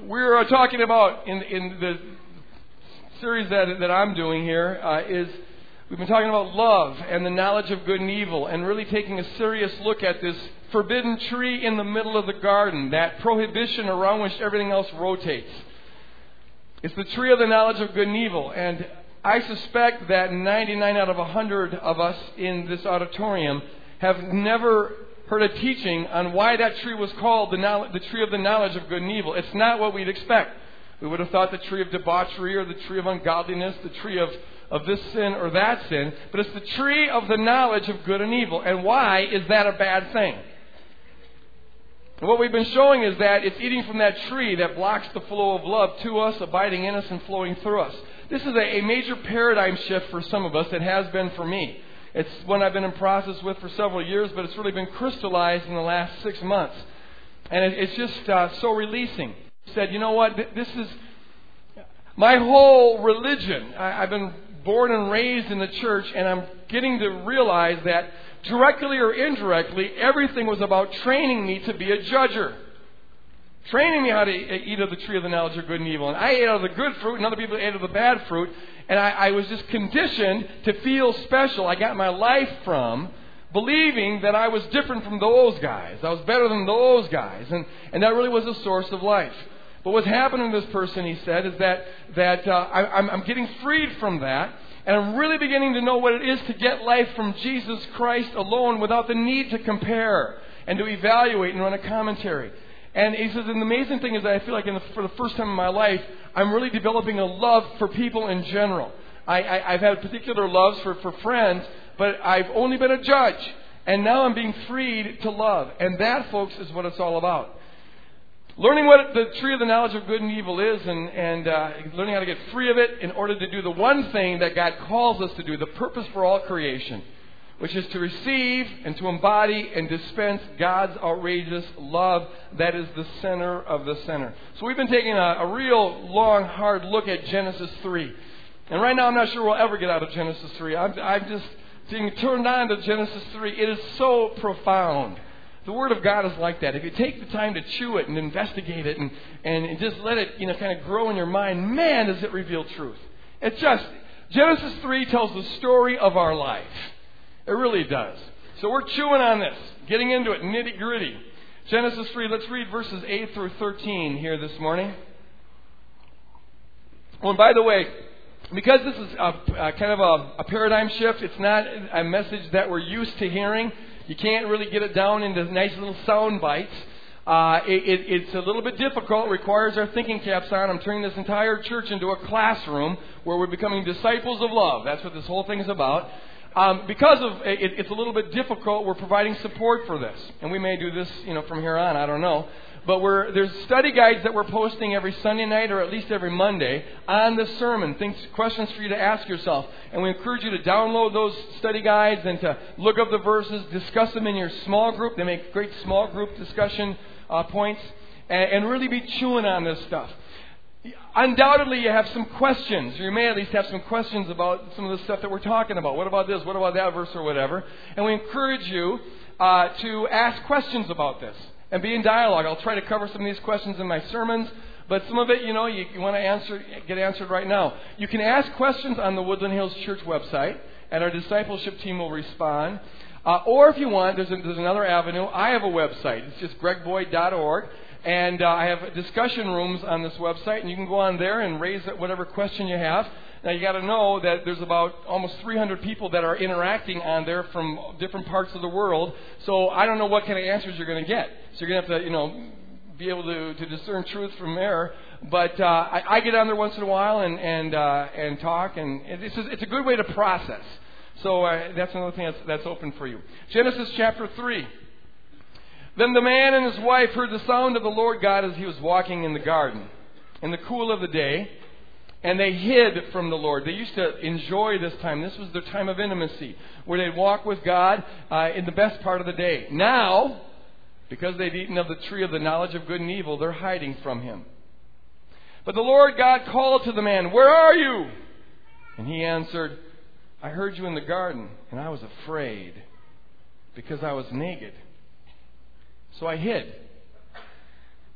we're talking about in, in the series that, that I'm doing here uh, is we've been talking about love and the knowledge of good and evil and really taking a serious look at this forbidden tree in the middle of the garden, that prohibition around which everything else rotates. It's the tree of the knowledge of good and evil. And I suspect that 99 out of 100 of us in this auditorium have never heard a teaching on why that tree was called the, knowledge, the tree of the knowledge of good and evil. It's not what we'd expect. We would have thought the tree of debauchery or the tree of ungodliness, the tree of, of this sin or that sin, but it's the tree of the knowledge of good and evil. And why is that a bad thing? And what we've been showing is that it's eating from that tree that blocks the flow of love to us, abiding in us, and flowing through us. This is a, a major paradigm shift for some of us. It has been for me. It's one I've been in process with for several years, but it's really been crystallized in the last six months. And it, it's just uh, so releasing. Said, you know what? This is my whole religion. I, I've been born and raised in the church, and I'm getting to realize that directly or indirectly, everything was about training me to be a judger. Training me how to eat of the tree of the knowledge of good and evil. And I ate of the good fruit, and other people ate of the bad fruit. And I, I was just conditioned to feel special. I got my life from believing that I was different from those guys. I was better than those guys. And, and that really was a source of life. But what's happening to this person, he said, is that, that uh, I, I'm, I'm getting freed from that. And I'm really beginning to know what it is to get life from Jesus Christ alone without the need to compare and to evaluate and run a commentary. And he says, and the amazing thing is that I feel like the, for the first time in my life, I'm really developing a love for people in general. I, I, I've had particular loves for, for friends, but I've only been a judge. And now I'm being freed to love. And that, folks, is what it's all about. Learning what the tree of the knowledge of good and evil is and, and uh, learning how to get free of it in order to do the one thing that God calls us to do, the purpose for all creation which is to receive and to embody and dispense God's outrageous love that is the center of the center. So we've been taking a, a, real long, hard look at Genesis 3. And right now I'm not sure we'll ever get out of Genesis 3. I'm, I'm just being turned on to Genesis 3. It is so profound. The Word of God is like that. If you take the time to chew it and investigate it and, and just let it, you know, kind of grow in your mind, man, does it reveal truth. It just, Genesis 3 tells the story of our life. It really does. So we're chewing on this, getting into it, nitty gritty. Genesis 3, let's read verses 8 through 13 here this morning. Oh, and by the way, because this is a, a kind of a, a, paradigm shift, it's not a message that we're used to hearing. You can't really get it down into nice little sound bites. Uh, it, it, it's a little bit difficult. It requires our thinking caps on. I'm turning this entire church into a classroom where we're becoming disciples of love. That's what this whole thing is about. Um, because of it, it's a little bit difficult, we're providing support for this, and we may do this, you know, from here on. I don't know, but we're, there's study guides that we're posting every Sunday night or at least every Monday on the sermon. Things, questions for you to ask yourself, and we encourage you to download those study guides and to look up the verses, discuss them in your small group. They make great small group discussion uh, points, and, and really be chewing on this stuff undoubtedly you have some questions. You may at least have some questions about some of the stuff that we're talking about. What about this? What about that verse or whatever? And we encourage you uh, to ask questions about this and be in dialogue. I'll try to cover some of these questions in my sermons, but some of it, you know, you, you want to answer, get answered right now. You can ask questions on the Woodland Hills Church website, and our discipleship team will respond. Uh, or if you want, there's, a, there's another avenue. I have a website. It's just gregboyd.org. And uh, I have discussion rooms on this website, and you can go on there and raise whatever question you have. Now you got to know that there's about almost 300 people that are interacting on there from different parts of the world. So I don't know what kind of answers you're going to get. So you're going to have to, you know, be able to, to discern truth from error. But uh, I, I get on there once in a while and and uh, and talk, and it's just, it's a good way to process. So uh, that's another thing that's, that's open for you. Genesis chapter three. Then the man and his wife heard the sound of the Lord God as he was walking in the garden in the cool of the day, and they hid from the Lord. They used to enjoy this time. This was their time of intimacy, where they'd walk with God uh, in the best part of the day. Now, because they'd eaten of the tree of the knowledge of good and evil, they're hiding from him. But the Lord God called to the man, Where are you? And he answered, I heard you in the garden, and I was afraid, because I was naked so I hid.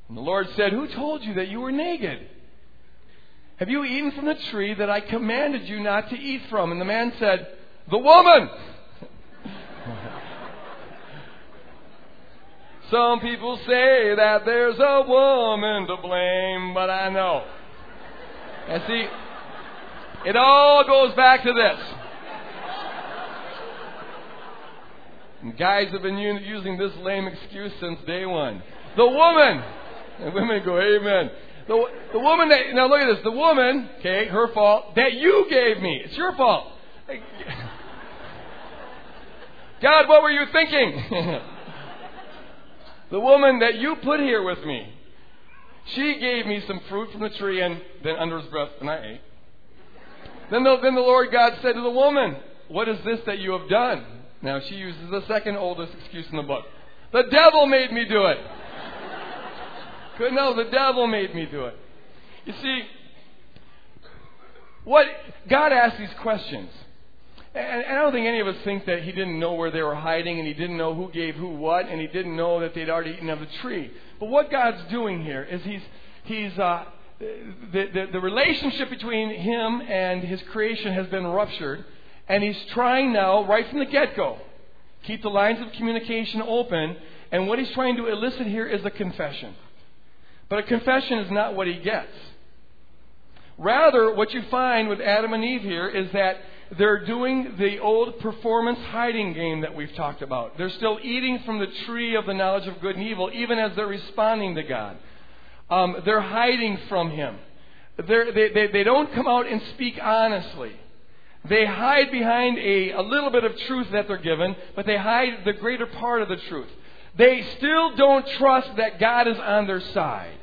And the Lord said, Who told you that you were naked? Have you eaten from the tree that I commanded you not to eat from? And the man said, The woman! Some people say that there's a woman to blame, but I know. And see, it all goes back to this. And guys have been using this lame excuse since day one. The woman! And women go, Amen. The, the woman that, now look at this, the woman, okay, her fault, that you gave me. It's your fault. God, what were you thinking? the woman that you put here with me, she gave me some fruit from the tree and then under his breath, and I ate. Then the, then the Lord God said to the woman, What is this that you have done? Now she uses the second oldest excuse in the book. The devil made me do it. Good, no, the devil made me do it. You see, what God asked these questions. And, I don't think any of us think that he didn't know where they were hiding and he didn't know who gave who what and he didn't know that they'd already eaten of the tree. But what God's doing here is he's, he's, uh, the, the, the relationship between him and his creation has been ruptured and he's trying now, right from the get go, keep the lines of communication open. And what he's trying to elicit here is a confession. But a confession is not what he gets. Rather, what you find with Adam and Eve here is that they're doing the old performance hiding game that we've talked about. They're still eating from the tree of the knowledge of good and evil, even as they're responding to God. Um, they're hiding from Him. They, they, they don't come out and speak honestly. They hide behind a, a little bit of truth that they're given, but they hide the greater part of the truth. They still don't trust that God is on their side.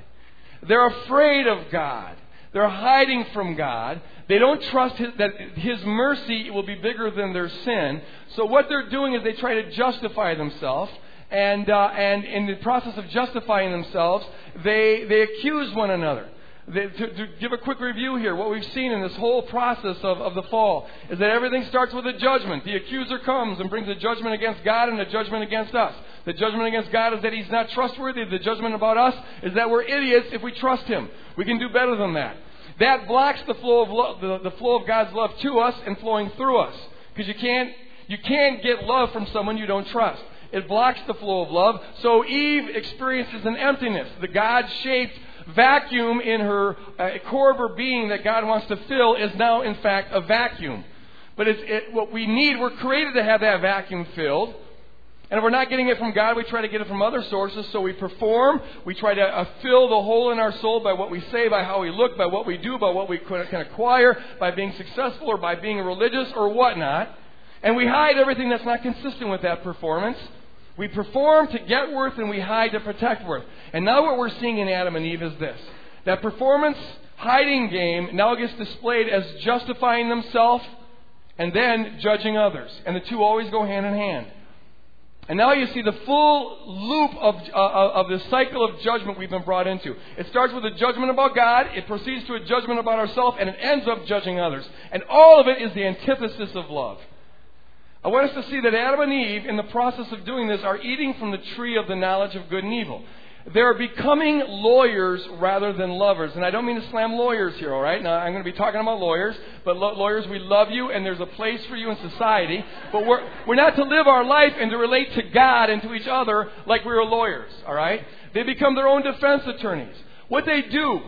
They're afraid of God. They're hiding from God. They don't trust his, that His mercy will be bigger than their sin. So what they're doing is they try to justify themselves. And, uh, and in the process of justifying themselves, they, they accuse one another. To, to, give a quick review here, what we've seen in this whole process of, of the fall is that everything starts with a judgment. The accuser comes and brings a judgment against God and a judgment against us. The judgment against God is that He's not trustworthy. The judgment about us is that we're idiots if we trust Him. We can do better than that. That blocks the flow of love, the, the flow of God's love to us and flowing through us. Because you can't, you can't get love from someone you don't trust. It blocks the flow of love. So Eve experiences an emptiness. The God shaped vacuum in her uh, core of her being that God wants to fill is now, in fact, a vacuum. But it's it, what we need, we're created to have that vacuum filled. And if we're not getting it from God, we try to get it from other sources. So we perform. We try to uh, fill the hole in our soul by what we say, by how we look, by what we do, by what we can acquire, by being successful or by being religious or whatnot. And we hide everything that's not consistent with that performance. We perform to get worth and we hide to protect worth. And now what we're seeing in Adam and Eve is this. That performance hiding game now gets displayed as justifying themselves and then judging others. And the two always go hand in hand. And now you see the full loop of, uh, of the cycle of judgment we've been brought into. It starts with a judgment about God, it proceeds to a judgment about ourselves, and it ends up judging others. And all of it is the antithesis of love. I want us to see that Adam and Eve, in the process of doing this, are eating from the tree of the knowledge of good and evil. They're becoming lawyers rather than lovers. And I don't mean to slam lawyers here, all right? Now, I'm going to be talking about lawyers, but lo- lawyers, we love you, and there's a place for you in society. But we're, we're not to live our life and to relate to God and to each other like we are lawyers, all right? They become their own defense attorneys. What they do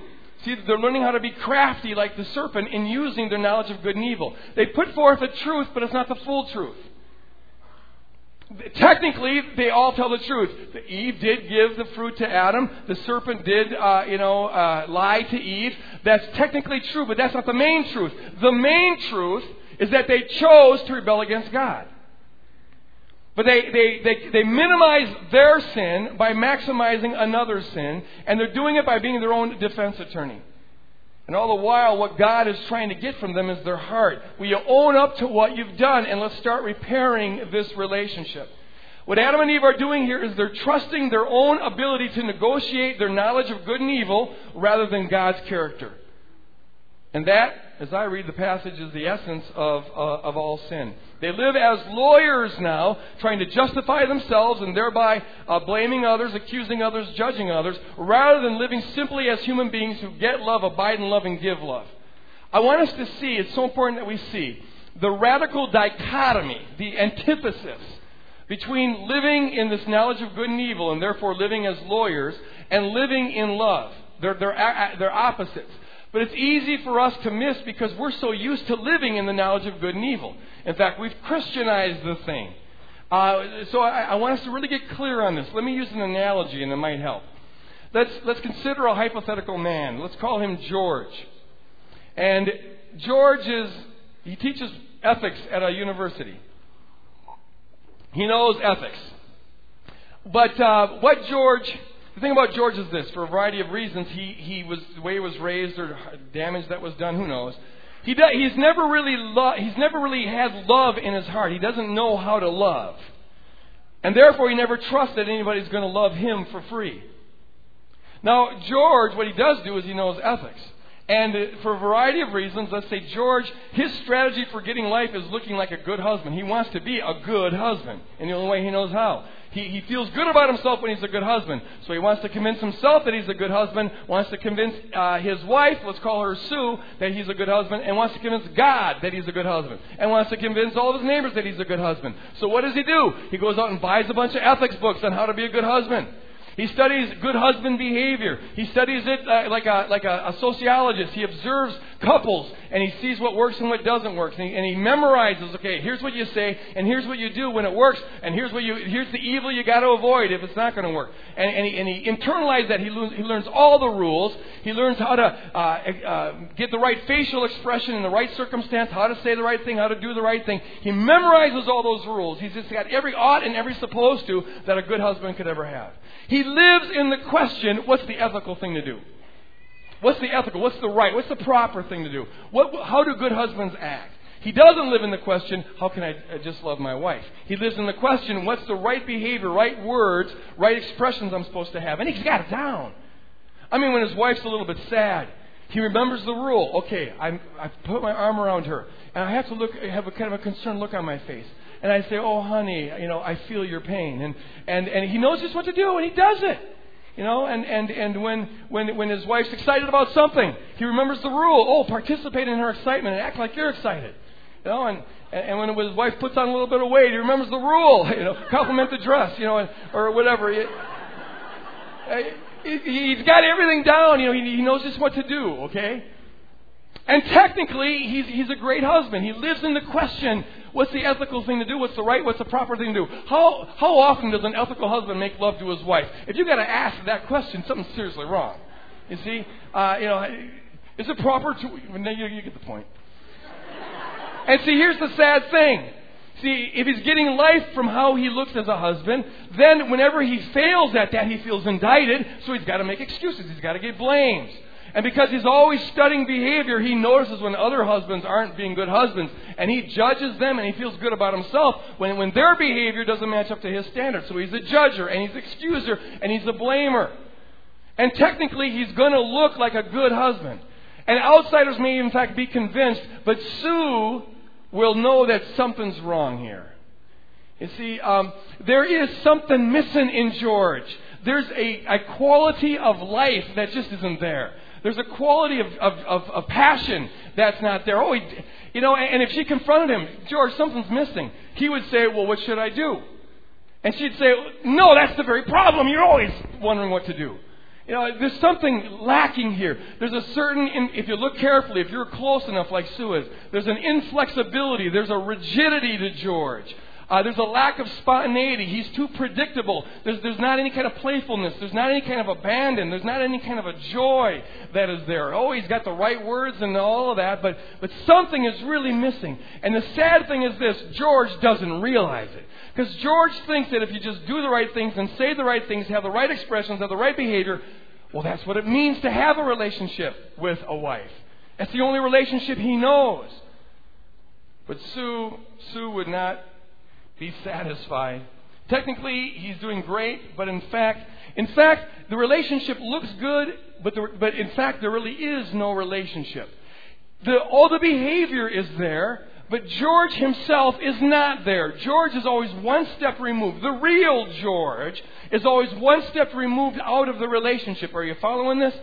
See, they're learning how to be crafty like the serpent in using their knowledge of good and evil. They put forth a truth, but it's not the full truth. Technically, they all tell the truth. Eve did give the fruit to Adam. The serpent did, uh, you know, uh, lie to Eve. That's technically true, but that's not the main truth. The main truth is that they chose to rebel against God. But they, they, they, they minimize their sin by maximizing another's sin, and they're doing it by being their own defense attorney. And all the while, what God is trying to get from them is their heart. Will you own up to what you've done and let's start repairing this relationship? What Adam and Eve are doing here is they're trusting their own ability to negotiate their knowledge of good and evil rather than God's character. And that, as I read the passage, is the essence of, uh, of all sin. They live as lawyers now, trying to justify themselves and thereby uh, blaming others, accusing others, judging others, rather than living simply as human beings who get love, abide in love, and give love. I want us to see, it's so important that we see, the radical dichotomy, the antithesis between living in this knowledge of good and evil and therefore living as lawyers and living in love. They're, they're, they're opposites. But it's easy for us to miss because we're so used to living in the knowledge of good and evil. In fact, we've Christianized the thing. Uh, so I, I, want us to really get clear on this. Let me use an analogy and it might help. Let's, let's consider a hypothetical man. Let's call him George. And George is, he teaches ethics at a university. He knows ethics. But uh, what George the thing about George is this: for a variety of reasons, he he was the way he was raised or damage that was done. Who knows? He does, he's never really lo- he's never really had love in his heart. He doesn't know how to love, and therefore he never trusts that anybody's going to love him for free. Now George, what he does do is he knows ethics. And uh, for a variety of reasons, let's say George, his strategy for getting life is looking like a good husband. He wants to be a good husband, and the only way he knows how. He, he feels good about himself when he's a good husband. So he wants to convince himself that he's a good husband, wants to convince uh, his wife, let's call her Sue, that he's a good husband, and wants to convince God that he's a good husband, and wants to convince all of his neighbors that he's a good husband. So what does he do? He goes out and buys a bunch of ethics books on how to be a good husband. He studies good husband behavior. He studies it uh, like, a, like a, a, sociologist. He observes couples and he sees what works and what doesn't work. And he, and he memorizes, okay, here's what you say and here's what you do when it works and here's, what you, here's the evil you got to avoid if it's not going to work. And, and, he, and he internalizes that. He, learns, he learns all the rules. He learns how to uh, uh, get the right facial expression in the right circumstance, how to say the right thing, how to do the right thing. He memorizes all those rules. He's just got every ought and every supposed to that a good husband could ever have. He lives in the question what's the ethical thing to do? What's the ethical? What's the right? What's the proper thing to do? What, how do good husbands act? He doesn't live in the question, how can I just love my wife? He lives in the question, what's the right behavior, right words, right expressions I'm supposed to have? And he's got it down. I mean, when his wife's a little bit sad, he remembers the rule. Okay, i I put my arm around her, and I have to look, have a kind of a concerned look on my face and I say, "Oh, honey, you know, I feel your pain," and and and he knows just what to do, and he does it. You know, and, and, and when, when, when his wife's excited about something, he remembers the rule. Oh, participate in her excitement and act like you're excited. You know, and, and when his wife puts on a little bit of weight, he remembers the rule. You know, compliment the dress, you know, or whatever. he, he's got everything down. You know, he, he knows just what to do, okay? And technically, he's, he's a great husband. He lives in the question what's the ethical thing to do? What's the right? What's the proper thing to do? How, how often does an ethical husband make love to his wife? If you've got to ask that question, something's seriously wrong. You see? Uh, you know, is it proper to. You, you get the point. And see, here's the sad thing. See, if he's getting life from how he looks as a husband, then whenever he fails at that, he feels indicted, so he's got to make excuses. He's got to get blamed. And because he's always studying behavior, he notices when other husbands aren't being good husbands. And he judges them and he feels good about himself when, when their behavior doesn't match up to his standards. So he's a judger and he's an excuser and he's a blamer. And technically, he's going to look like a good husband. And outsiders may, in fact, be convinced, but Sue will know that something's wrong here. You see, um, there is something missing in George. There's a, a quality of life that just isn't there. There's a quality of, of, of, of passion that's not there. Oh, he, you know, and if she confronted him, George, something's missing, he would say, Well, what should I do? And she'd say, No, that's the very problem. You're always wondering what to do. You know, there's something lacking here. There's a certain, if you look carefully, if you're close enough like Sue is, there's an inflexibility, there's a rigidity to George. Uh, there's a lack of spontaneity. He's too predictable. There's, there's not any kind of playfulness. There's not any kind of abandon. There's not any kind of a joy that is there. Oh, he's got the right words and all of that, but, but something is really missing. And the sad thing is this George doesn't realize it. Because George thinks that if you just do the right things and say the right things, have the right expressions, have the right behavior, well, that's what it means to have a relationship with a wife. That's the only relationship he knows. But Sue, Sue would not be satisfied. Technically, he's doing great, but in fact, in fact, the relationship looks good, but, the, but in fact, there really is no relationship. The, all the behavior is there, but George himself is not there. George is always one step removed. The real George is always one step removed out of the relationship. Are you following this?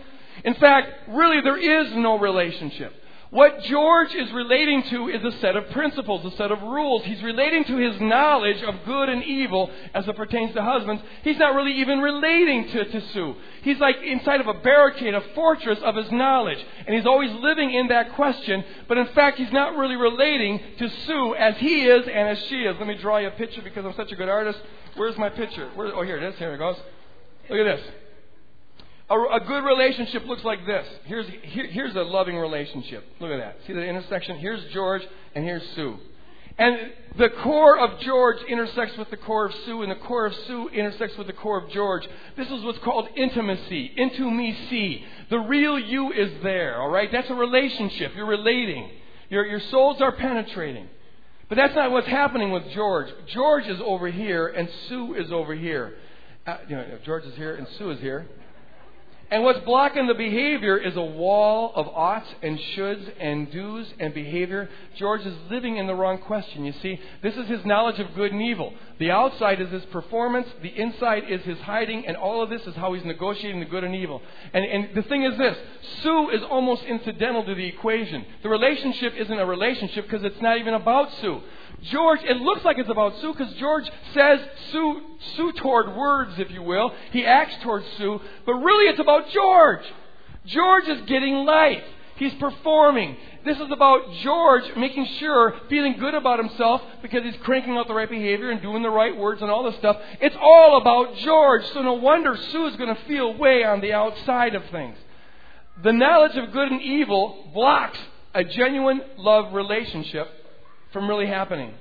In fact, really, there is no relationship. What George is relating to is a set of principles, a set of rules. He's relating to his knowledge of good and evil as it pertains to husbands. He's not really even relating to, to Sue. He's like inside of a barricade, a fortress of his knowledge. And he's always living in that question, but in fact, he's not really relating to Sue as he is and as she is. Let me draw you a picture because I'm such a good artist. Where's my picture? Where, oh, here it is. Here it goes. Look at this. A, a good relationship looks like this. Here's, here, here's a loving relationship. Look at that. See the intersection? Here's George and here's Sue. And the core of George intersects with the core of Sue, and the core of Sue intersects with the core of George. This is what's called intimacy. Into me see. The real you is there, all right? That's a relationship. You're relating. Your, your souls are penetrating. But that's not what's happening with George. George is over here, and Sue is over here. Uh, you know, George is here, and Sue is here. And what's blocking the behavior is a wall of oughts and shoulds and do's and behavior. George is living in the wrong question. You see, this is his knowledge of good and evil. The outside is his performance, the inside is his hiding, and all of this is how he's negotiating the good and evil. And, and the thing is this Sue is almost incidental to the equation. The relationship isn't a relationship because it's not even about Sue. George, it looks like it's about Sue because George says Sue, Sue toward words, if you will. He acts towards Sue, but really it's about George. George is getting life. He's performing. This is about George making sure, feeling good about himself because he's cranking out the right behavior and doing the right words and all this stuff. It's all about George. So no wonder Sue is going to feel way on the outside of things. The knowledge of good and evil blocks a genuine love relationship from really happening.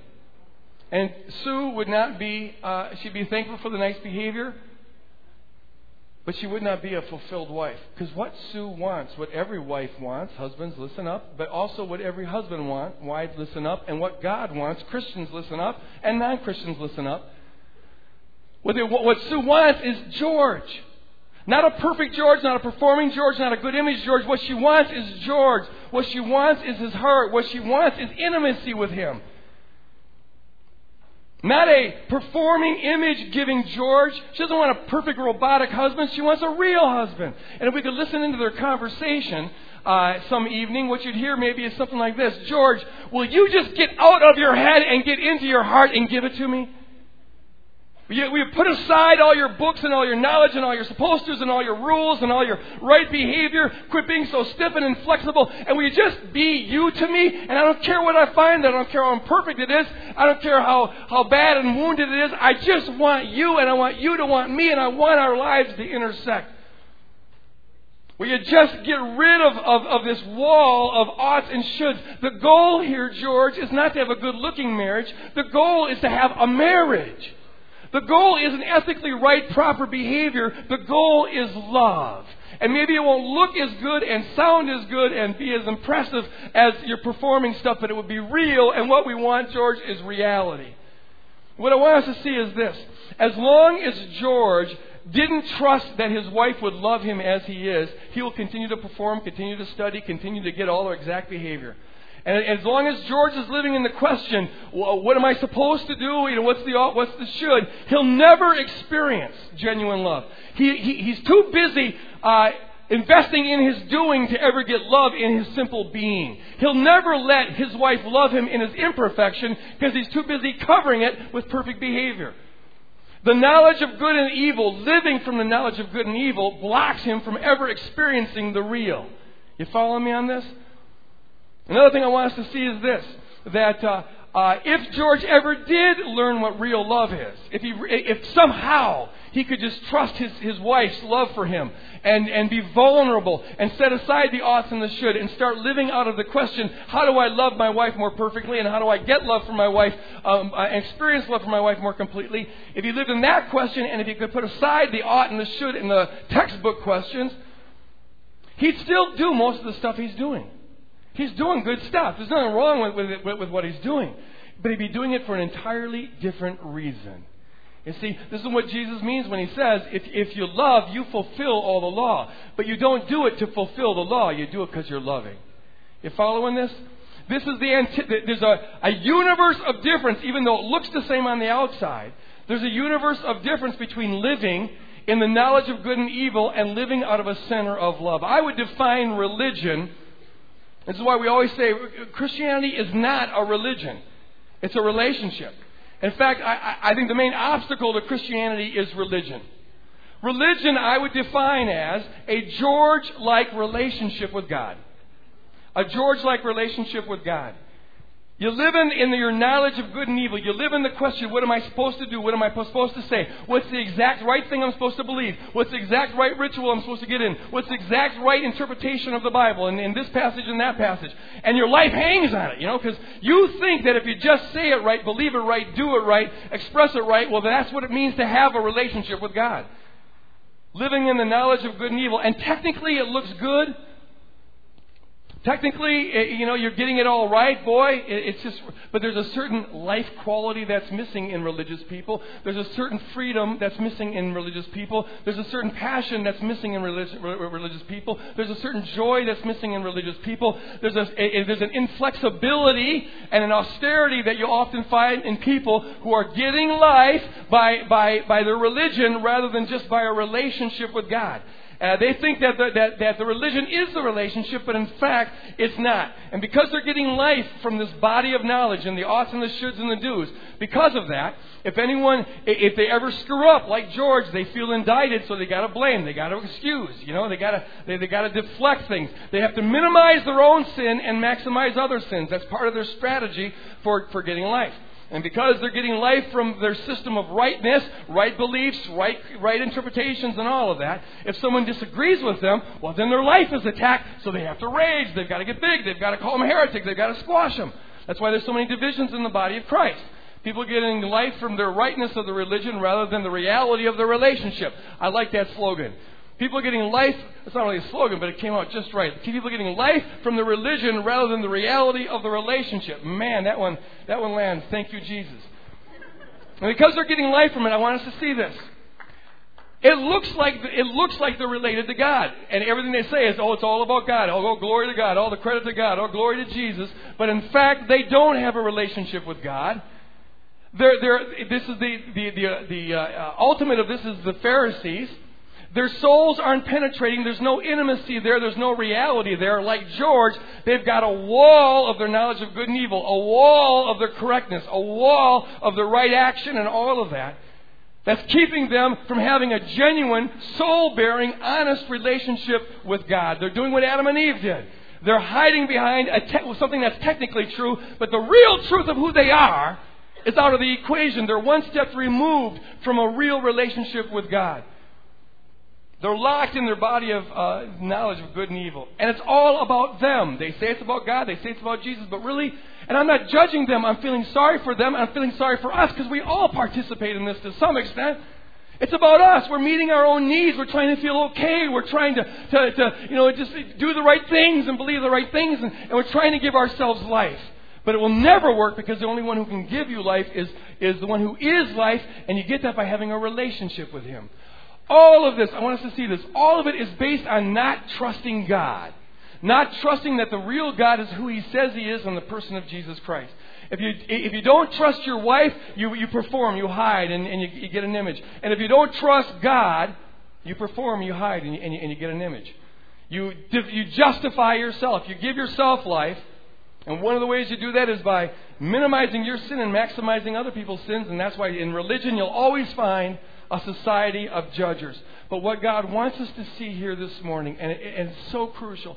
And Sue would not be, uh, she'd be thankful for the nice behavior, but she would not be a fulfilled wife. Because what Sue wants, what every wife wants, husbands listen up, but also what every husband wants, wives listen up, and what God wants, Christians listen up, and non Christians listen up. What, they, what Sue wants is George. Not a perfect George, not a performing George, not a good image George. What she wants is George. What she wants is his heart. What she wants is intimacy with him. Not a performing image giving George. She doesn't want a perfect robotic husband. She wants a real husband. And if we could listen into their conversation uh, some evening, what you'd hear maybe is something like this George, will you just get out of your head and get into your heart and give it to me? We put aside all your books and all your knowledge and all your tos and all your rules and all your right behavior. Quit being so stiff and inflexible. And you just be you to me? And I don't care what I find. I don't care how imperfect it is. I don't care how, how bad and wounded it is. I just want you and I want you to want me and I want our lives to intersect. Will you just get rid of, of, of this wall of oughts and shoulds? The goal here, George, is not to have a good looking marriage. The goal is to have a marriage. The goal isn't ethically right, proper behavior. The goal is love. And maybe it won't look as good and sound as good and be as impressive as your performing stuff, but it would be real. And what we want, George, is reality. What I want us to see is this. As long as George didn't trust that his wife would love him as he is, he will continue to perform, continue to study, continue to get all the exact behavior. And as long as George is living in the question, what am I supposed to do? You know, what's the what's the should? He'll never experience genuine love. He, he he's too busy uh, investing in his doing to ever get love in his simple being. He'll never let his wife love him in his imperfection because he's too busy covering it with perfect behavior. The knowledge of good and evil, living from the knowledge of good and evil, blocks him from ever experiencing the real. You follow me on this? Another thing I want us to see is this that uh, uh, if George ever did learn what real love is, if, he, if somehow he could just trust his, his wife's love for him and, and be vulnerable and set aside the oughts and the should and start living out of the question, how do I love my wife more perfectly and how do I get love from my wife um, uh, and experience love from my wife more completely? If he lived in that question and if he could put aside the ought and the should in the textbook questions, he'd still do most of the stuff he's doing. He's doing good stuff. There's nothing wrong with, with, with what he's doing. But he'd be doing it for an entirely different reason. You see, this is what Jesus means when he says, if, if you love, you fulfill all the law. But you don't do it to fulfill the law, you do it because you're loving. You following this? This is the anti- there's a, a universe of difference, even though it looks the same on the outside. There's a universe of difference between living in the knowledge of good and evil and living out of a center of love. I would define religion. This is why we always say Christianity is not a religion. It's a relationship. In fact, I, I think the main obstacle to Christianity is religion. Religion, I would define as a George like relationship with God. A George like relationship with God. You live in, in your knowledge of good and evil. You live in the question, what am I supposed to do? What am I supposed to say? What's the exact right thing I'm supposed to believe? What's the exact right ritual I'm supposed to get in? What's the exact right interpretation of the Bible in, in this passage and that passage? And your life hangs on it, you know, because you think that if you just say it right, believe it right, do it right, express it right, well, that's what it means to have a relationship with God. Living in the knowledge of good and evil. And technically it looks good, Technically, eh, you know, you're getting it all right, boy. It's just, but there's a certain life quality that's missing in religious people. There's a certain freedom that's missing in religious people. There's a certain passion that's missing in religious, religious people. There's a certain joy that's missing in religious people. There's, a, a, there's an inflexibility and an austerity that you often find in people who are getting life by, by, by their religion rather than just by a relationship with God. Uh, they think that the, that, that the religion is the relationship, but in fact, it's not. And because they're getting life from this body of knowledge and the oughts and the shoulds and the do's, because of that, if anyone, if they ever screw up like George, they feel indicted, so they got to blame, they got to excuse, you know, they got to they, they got to deflect things. They have to minimize their own sin and maximize other sins. That's part of their strategy for for getting life. And because they're getting life from their system of rightness, right beliefs, right, right interpretations, and all of that, if someone disagrees with them, well, then their life is attacked, so they have to rage. They've got to get big. They've got to call them heretics. They've got to squash them. That's why there's so many divisions in the body of Christ. People getting life from their rightness of the religion rather than the reality of the relationship. I like that slogan. People are getting life, it's not only a slogan, but it came out just right. People are getting life from the religion rather than the reality of the relationship. Man, that one, that one lands. Thank you, Jesus. And because they're getting life from it, I want us to see this. It looks like it looks like they're related to God, and everything they say is, "Oh, it's all about God. Oh, glory to God. All the credit to God. Oh, glory to Jesus." But in fact, they don't have a relationship with God. They're, they're, this is the the the, the uh, ultimate of this is the Pharisees. Their souls aren't penetrating. There's no intimacy there. There's no reality there. Like George, they've got a wall of their knowledge of good and evil, a wall of their correctness, a wall of their right action, and all of that. That's keeping them from having a genuine, soul baring, honest relationship with God. They're doing what Adam and Eve did. They're hiding behind te- something that's technically true, but the real truth of who they are is out of the equation. They're one step removed from a real relationship with God. They're locked in their body of uh, knowledge of good and evil. And it's all about them. They say it's about God, they say it's about Jesus, but really, and I'm not judging them, I'm feeling sorry for them, I'm feeling sorry for us because we all participate in this to some extent. It's about us. We're meeting our own needs. We're trying to feel okay. We're trying to, to, to you know, just do the right things and believe the right things, and, and we're trying to give ourselves life. But it will never work because the only one who can give you life is, is the one who is life, and you get that by having a relationship with Him. All of this, I want us to see this, all of it is based on not trusting God. Not trusting that the real God is who He says He is in the person of Jesus Christ. If you, if you don't trust your wife, you, you perform, you hide, and, and you, you get an image. And if you don't trust God, you perform, you hide, and you, and you, and you get an image. You, you justify yourself. You give yourself life. And one of the ways you do that is by minimizing your sin and maximizing other people's sins. And that's why in religion you'll always find a society of judges. But what God wants us to see here this morning, and, and it's so crucial,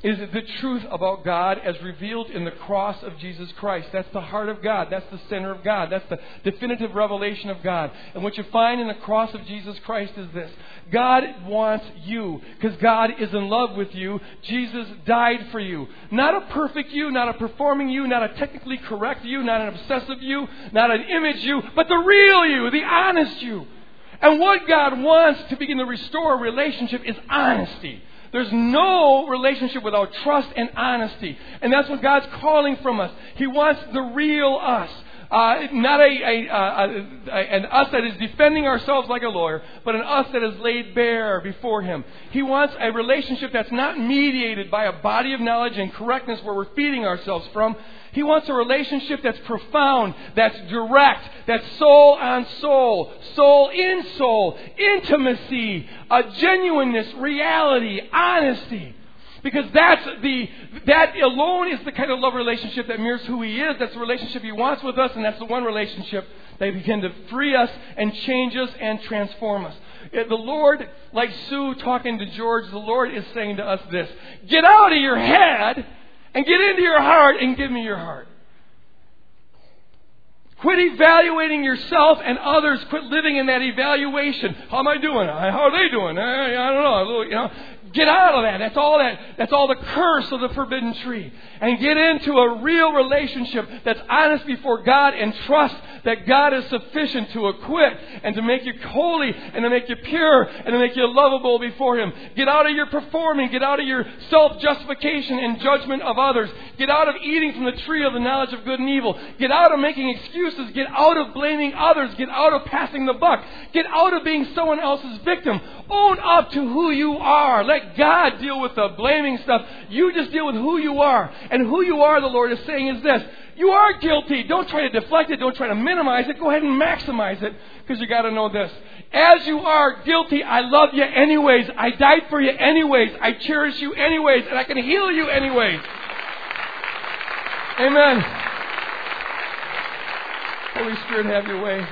is the truth about God as revealed in the cross of Jesus Christ. That's the heart of God. That's the center of God. That's the definitive revelation of God. And what you find in the cross of Jesus Christ is this God wants you because God is in love with you. Jesus died for you. Not a perfect you, not a performing you, not a technically correct you, not an obsessive you, not an image you, but the real you, the honest you. And what God wants to begin to restore a relationship is honesty. There's no relationship without trust and honesty. And that's what God's calling from us. He wants the real us. Uh, not a, a, a, an us that is defending ourselves like a lawyer, but an us that is laid bare before Him. He wants a relationship that's not mediated by a body of knowledge and correctness where we're feeding ourselves from. He wants a relationship that's profound, that's direct, that's soul on soul, soul in soul, intimacy, a genuineness, reality, honesty. Because that's the, that alone is the kind of love relationship that mirrors who He is. That's the relationship He wants with us, and that's the one relationship that begin to free us and change us and transform us. The Lord, like Sue talking to George, the Lord is saying to us this Get out of your head and get into your heart and give me your heart. Quit evaluating yourself and others. Quit living in that evaluation. How am I doing? How are they doing? Eh, I, I don't know. You know, Get out of that. That's all that, that's all the curse of the forbidden tree. And get into a real relationship that's honest before God and trust that God is sufficient to acquit and to make you holy and to make you pure and to make you lovable before Him. Get out of your performing. Get out of your self-justification and judgment of others. Get out of eating from the tree of the knowledge of good and evil. Get out of making excuses. Get out of blaming others. Get out of passing the buck. Get out of being someone else's victim. Own up to who you are. Let God deal with the blaming stuff. You just deal with who you are. And who you are, the Lord is saying, is this. You are guilty. Don't try to deflect it. Don't try to minimize it. Go ahead and maximize it because you got to know this. As you are guilty, I love you anyways. I died for you anyways. I cherish you anyways. And I can heal you anyways. Amen. Holy Spirit, have your way.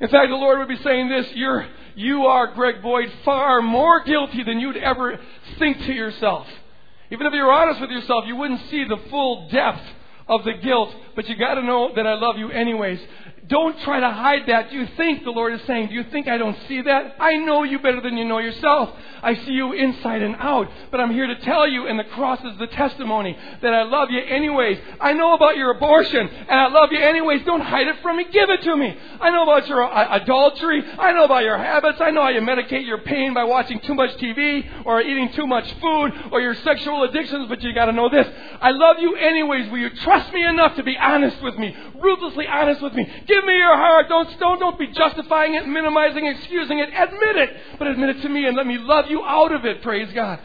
In fact, the Lord would be saying this You're, you are, Greg Boyd, far more guilty than you'd ever think to yourself. Even if you were honest with yourself, you wouldn't see the full depth of the guilt, but you got to know that I love you anyways. Don't try to hide that. Do you think, the Lord is saying, do you think I don't see that? I know you better than you know yourself. I see you inside and out. But I'm here to tell you, and the cross is the testimony, that I love you anyways. I know about your abortion, and I love you anyways. Don't hide it from me. Give it to me. I know about your uh, adultery. I know about your habits. I know how you medicate your pain by watching too much TV or eating too much food or your sexual addictions, but you got to know this. I love you anyways. Will you trust me enough to be honest with me? Ruthlessly honest with me. Give me your heart. Don't, don't, don't be justifying it, minimizing, excusing it. Admit it, but admit it to me and let me love you out of it. Praise God.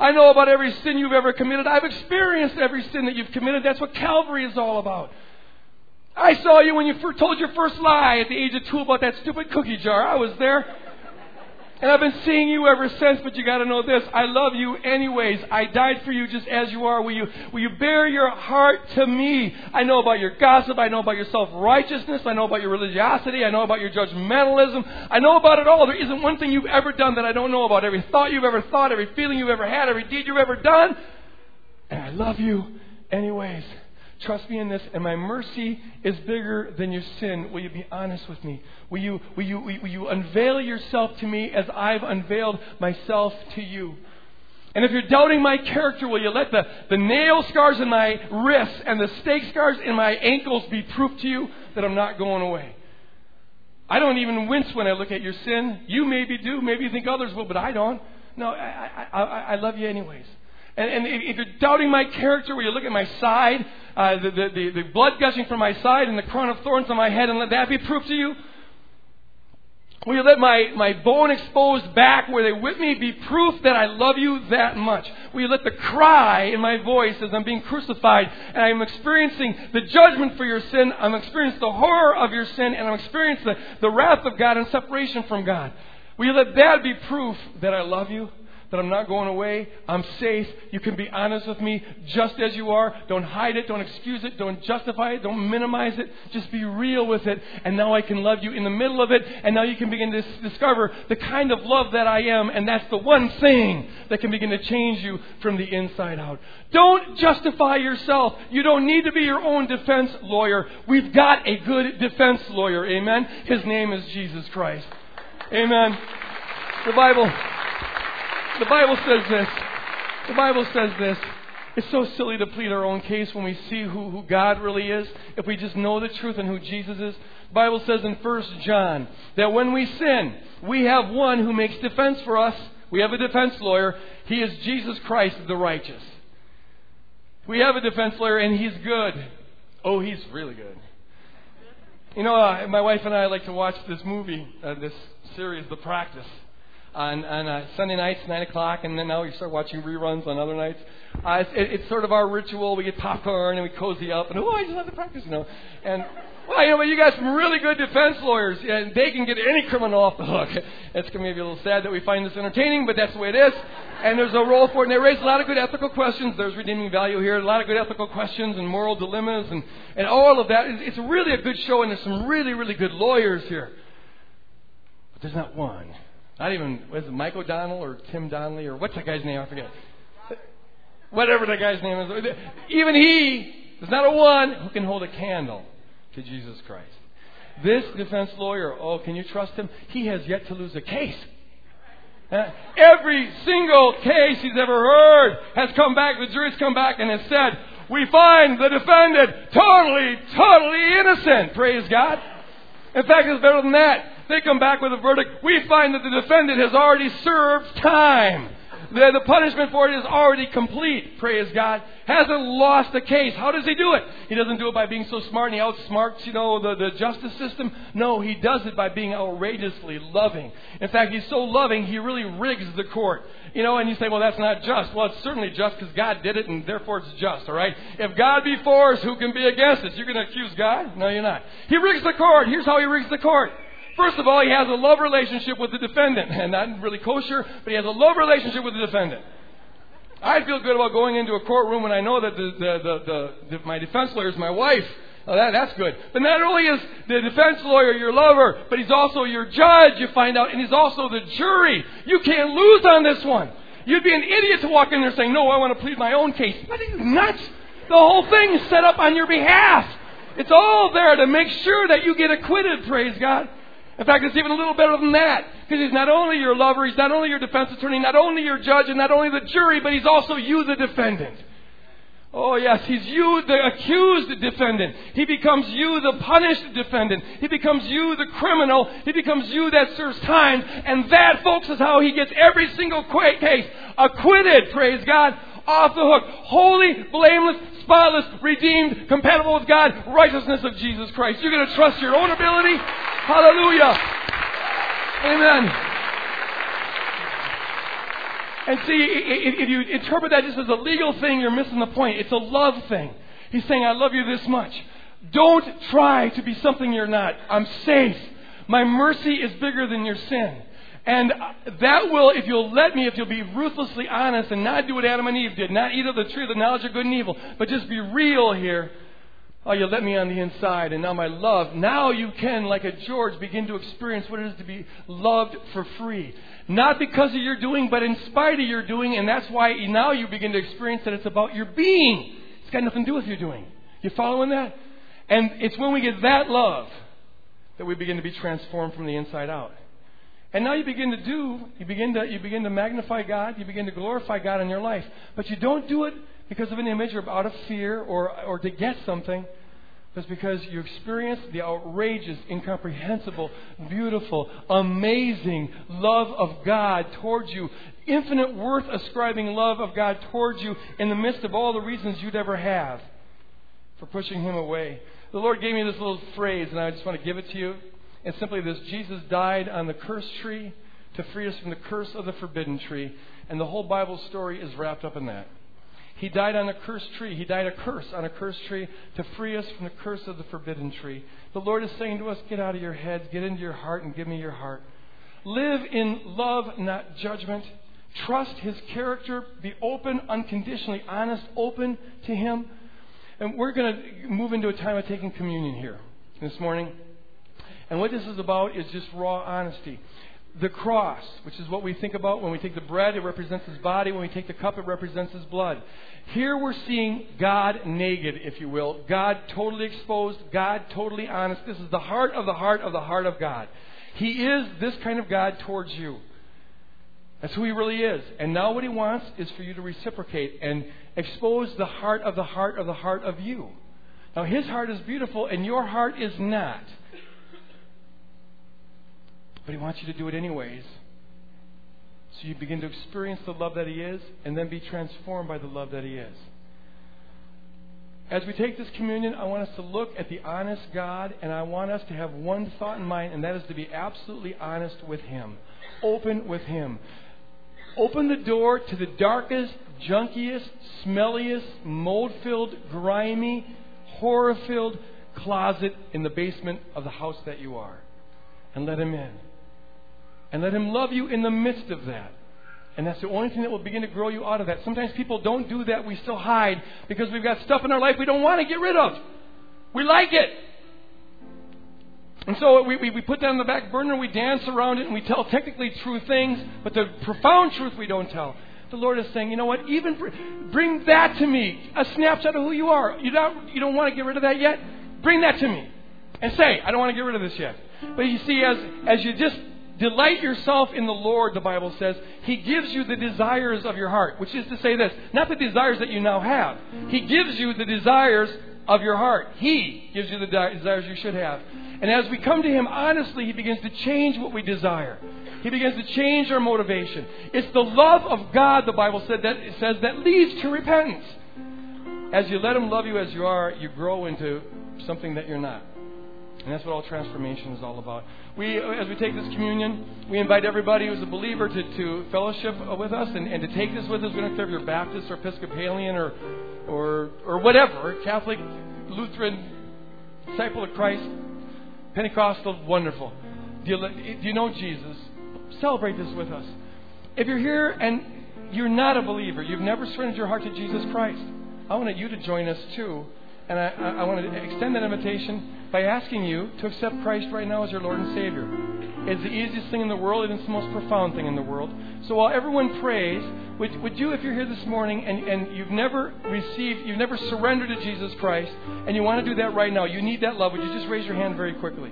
I know about every sin you've ever committed. I've experienced every sin that you've committed. That's what Calvary is all about. I saw you when you told your first lie at the age of two about that stupid cookie jar. I was there. And I've been seeing you ever since, but you gotta know this. I love you anyways. I died for you just as you are. Will you, will you bare your heart to me? I know about your gossip. I know about your self-righteousness. I know about your religiosity. I know about your judgmentalism. I know about it all. There isn't one thing you've ever done that I don't know about. Every thought you've ever thought, every feeling you've ever had, every deed you've ever done. And I love you anyways. Trust me in this, and my mercy is bigger than your sin. Will you be honest with me? Will you, will you, will you unveil yourself to me as I've unveiled myself to you? And if you're doubting my character, will you let the, the nail scars in my wrists and the stake scars in my ankles be proof to you that I'm not going away? I don't even wince when I look at your sin. You maybe do. Maybe you think others will, but I don't. No, I, I, I, I love you anyways. And, and if you're doubting my character, will you look at my side, uh, the, the, the, the blood gushing from my side and the crown of thorns on my head, and let that be proof to you? Will you let my, my bone exposed back where they whip me be proof that I love you that much? Will you let the cry in my voice as I'm being crucified and I'm experiencing the judgment for your sin, I'm experiencing the horror of your sin, and I'm experiencing the, the wrath of God and separation from God? Will you let that be proof that I love you? That I'm not going away. I'm safe. You can be honest with me just as you are. Don't hide it. Don't excuse it. Don't justify it. Don't minimize it. Just be real with it. And now I can love you in the middle of it. And now you can begin to discover the kind of love that I am. And that's the one thing that can begin to change you from the inside out. Don't justify yourself. You don't need to be your own defense lawyer. We've got a good defense lawyer. Amen. His name is Jesus Christ. Amen. The Bible the Bible says this. The Bible says this. It's so silly to plead our own case when we see who, who God really is, if we just know the truth and who Jesus is. The Bible says in 1 John that when we sin, we have one who makes defense for us. We have a defense lawyer. He is Jesus Christ the righteous. We have a defense lawyer and he's good. Oh, he's really good. You know, uh, my wife and I like to watch this movie, uh, this series, The Practice, on, on uh, Sunday nights, 9 o'clock, and then now we start watching reruns on other nights. Uh, it's, it, it's sort of our ritual. We get popcorn and we cozy up, and oh, I just love the practice, you know. And well, you know, but you got some really good defense lawyers, and they can get any criminal off the hook. It's to be a little sad that we find this entertaining, but that's the way it is. And there's a role for it, and they raise a lot of good ethical questions. There's redeeming value here, a lot of good ethical questions and moral dilemmas, and, and all of that. It's really a good show, and there's some really, really good lawyers here. But there's not one. Not even, was it Mike O'Donnell or Tim Donnelly, or what's that guy's name? I forget. Whatever that guy's name is. Even he, there's not a one who can hold a candle to Jesus Christ. This defense lawyer, oh, can you trust him? He has yet to lose a case. Uh, every single case he's ever heard has come back, the jury's come back and has said, we find the defendant totally, totally innocent. Praise God. In fact, it's better than that. They come back with a verdict. We find that the defendant has already served time. The, the punishment for it is already complete, praise God. Hasn't lost the case. How does he do it? He doesn't do it by being so smart and he outsmarts, you know, the, the justice system. No, he does it by being outrageously loving. In fact, he's so loving, he really rigs the court. You know, and you say, well, that's not just. Well, it's certainly just because God did it and therefore it's just, all right? If God be for us, who can be against us? You're going to accuse God? No, you're not. He rigs the court. Here's how he rigs the court. First of all, he has a love relationship with the defendant. And not really kosher, but he has a love relationship with the defendant. I feel good about going into a courtroom when I know that the, the, the, the my defense lawyer is my wife. Oh, that, that's good. But not only is the defense lawyer your lover, but he's also your judge, you find out, and he's also the jury. You can't lose on this one. You'd be an idiot to walk in there saying, No, I want to plead my own case. What are you nuts? The whole thing is set up on your behalf. It's all there to make sure that you get acquitted, praise God. In fact, it's even a little better than that. Because he's not only your lover, he's not only your defense attorney, not only your judge, and not only the jury, but he's also you, the defendant. Oh, yes, he's you, the accused defendant. He becomes you, the punished defendant. He becomes you, the criminal. He becomes you that serves time. And that, folks, is how he gets every single case acquitted, praise God, off the hook. Holy, blameless, spotless, redeemed, compatible with God, righteousness of Jesus Christ. You're going to trust your own ability? Hallelujah. Amen. And see, if you interpret that just as a legal thing, you're missing the point. It's a love thing. He's saying, I love you this much. Don't try to be something you're not. I'm safe. My mercy is bigger than your sin. And that will, if you'll let me, if you'll be ruthlessly honest and not do what Adam and Eve did, not eat of the tree of the knowledge of good and evil, but just be real here. Oh, you let me on the inside, and now my love. Now you can, like a George, begin to experience what it is to be loved for free. Not because of your doing, but in spite of your doing, and that's why now you begin to experience that it's about your being. It's got nothing to do with your doing. You following that? And it's when we get that love that we begin to be transformed from the inside out. And now you begin to do, you begin to, you begin to magnify God, you begin to glorify God in your life. But you don't do it because of an image or out of fear or, or to get something. It's because you experience the outrageous, incomprehensible, beautiful, amazing love of God towards you. Infinite worth ascribing love of God towards you in the midst of all the reasons you'd ever have for pushing Him away. The Lord gave me this little phrase, and I just want to give it to you. It's simply this Jesus died on the cursed tree to free us from the curse of the forbidden tree. And the whole Bible story is wrapped up in that. He died on a cursed tree. He died a curse on a cursed tree to free us from the curse of the forbidden tree. The Lord is saying to us, get out of your heads, get into your heart, and give me your heart. Live in love, not judgment. Trust His character. Be open, unconditionally honest, open to Him. And we're going to move into a time of taking communion here this morning. And what this is about is just raw honesty. The cross, which is what we think about when we take the bread, it represents his body. When we take the cup, it represents his blood. Here we're seeing God naked, if you will. God totally exposed, God totally honest. This is the heart of the heart of the heart of God. He is this kind of God towards you. That's who he really is. And now what he wants is for you to reciprocate and expose the heart of the heart of the heart of you. Now his heart is beautiful and your heart is not. But He wants you to do it anyways. So you begin to experience the love that He is and then be transformed by the love that He is. as we take this communion, I want us to look at the honest God, and I want us to have one thought in mind, and that is to be absolutely honest with Him, open with Him. Open the door to the darkest, junkiest, smelliest, mold filled, grimy, horror filled closet in the basement of the house that you are. And let Him in. And let Him love you in the midst of that. And that's the only thing that will begin to grow you out of that. Sometimes people don't do that. We still hide because we've got stuff in our life we don't want to get rid of. We like it. And so we, we, we put that on the back burner, we dance around it, and we tell technically true things, but the profound truth we don't tell. The Lord is saying, you know what? Even bring that to me, a snapshot of who you are. You don't, you don't want to get rid of that yet? Bring that to me. And say, I don't want to get rid of this yet. But you see, as, as you just Delight yourself in the Lord, the Bible says. He gives you the desires of your heart, which is to say this not the desires that you now have. He gives you the desires of your heart. He gives you the desires you should have. And as we come to Him honestly, He begins to change what we desire. He begins to change our motivation. It's the love of God, the Bible said, that says that leads to repentance. As you let Him love you as you are, you grow into something that you're not. And that's what all transformation is all about. We, as we take this communion, we invite everybody who's a believer to, to fellowship with us and, and to take this with us. We don't care if you're Baptist or Episcopalian or, or, or whatever, Catholic, Lutheran, disciple of Christ, Pentecostal, wonderful. Do you, do you know Jesus? Celebrate this with us. If you're here and you're not a believer, you've never surrendered your heart to Jesus Christ, I want you to join us too and I, I want to extend that invitation by asking you to accept Christ right now as your Lord and Savior. It's the easiest thing in the world, and it's the most profound thing in the world. So while everyone prays, would, would you, if you're here this morning and, and you've never received, you've never surrendered to Jesus Christ, and you want to do that right now, you need that love, would you just raise your hand very quickly?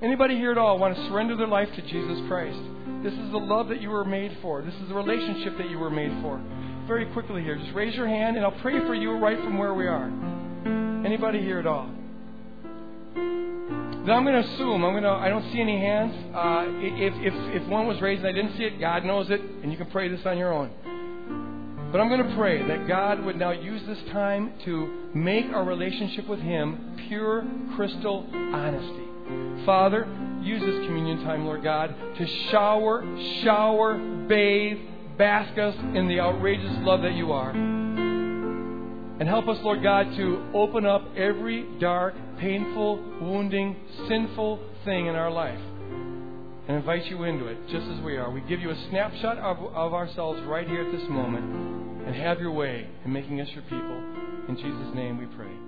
Anybody here at all want to surrender their life to Jesus Christ? This is the love that you were made for. This is the relationship that you were made for very quickly here. Just raise your hand, and I'll pray for you right from where we are. Anybody here at all? Then I'm going to assume I'm going to. I don't see any hands. Uh, if if if one was raised and I didn't see it, God knows it, and you can pray this on your own. But I'm going to pray that God would now use this time to make our relationship with Him pure, crystal honesty. Father, use this communion time, Lord God, to shower, shower, bathe, bask us in the outrageous love that you are. And help us, Lord God, to open up every dark, painful, wounding, sinful thing in our life and invite you into it just as we are. We give you a snapshot of, of ourselves right here at this moment and have your way in making us your people. In Jesus' name we pray.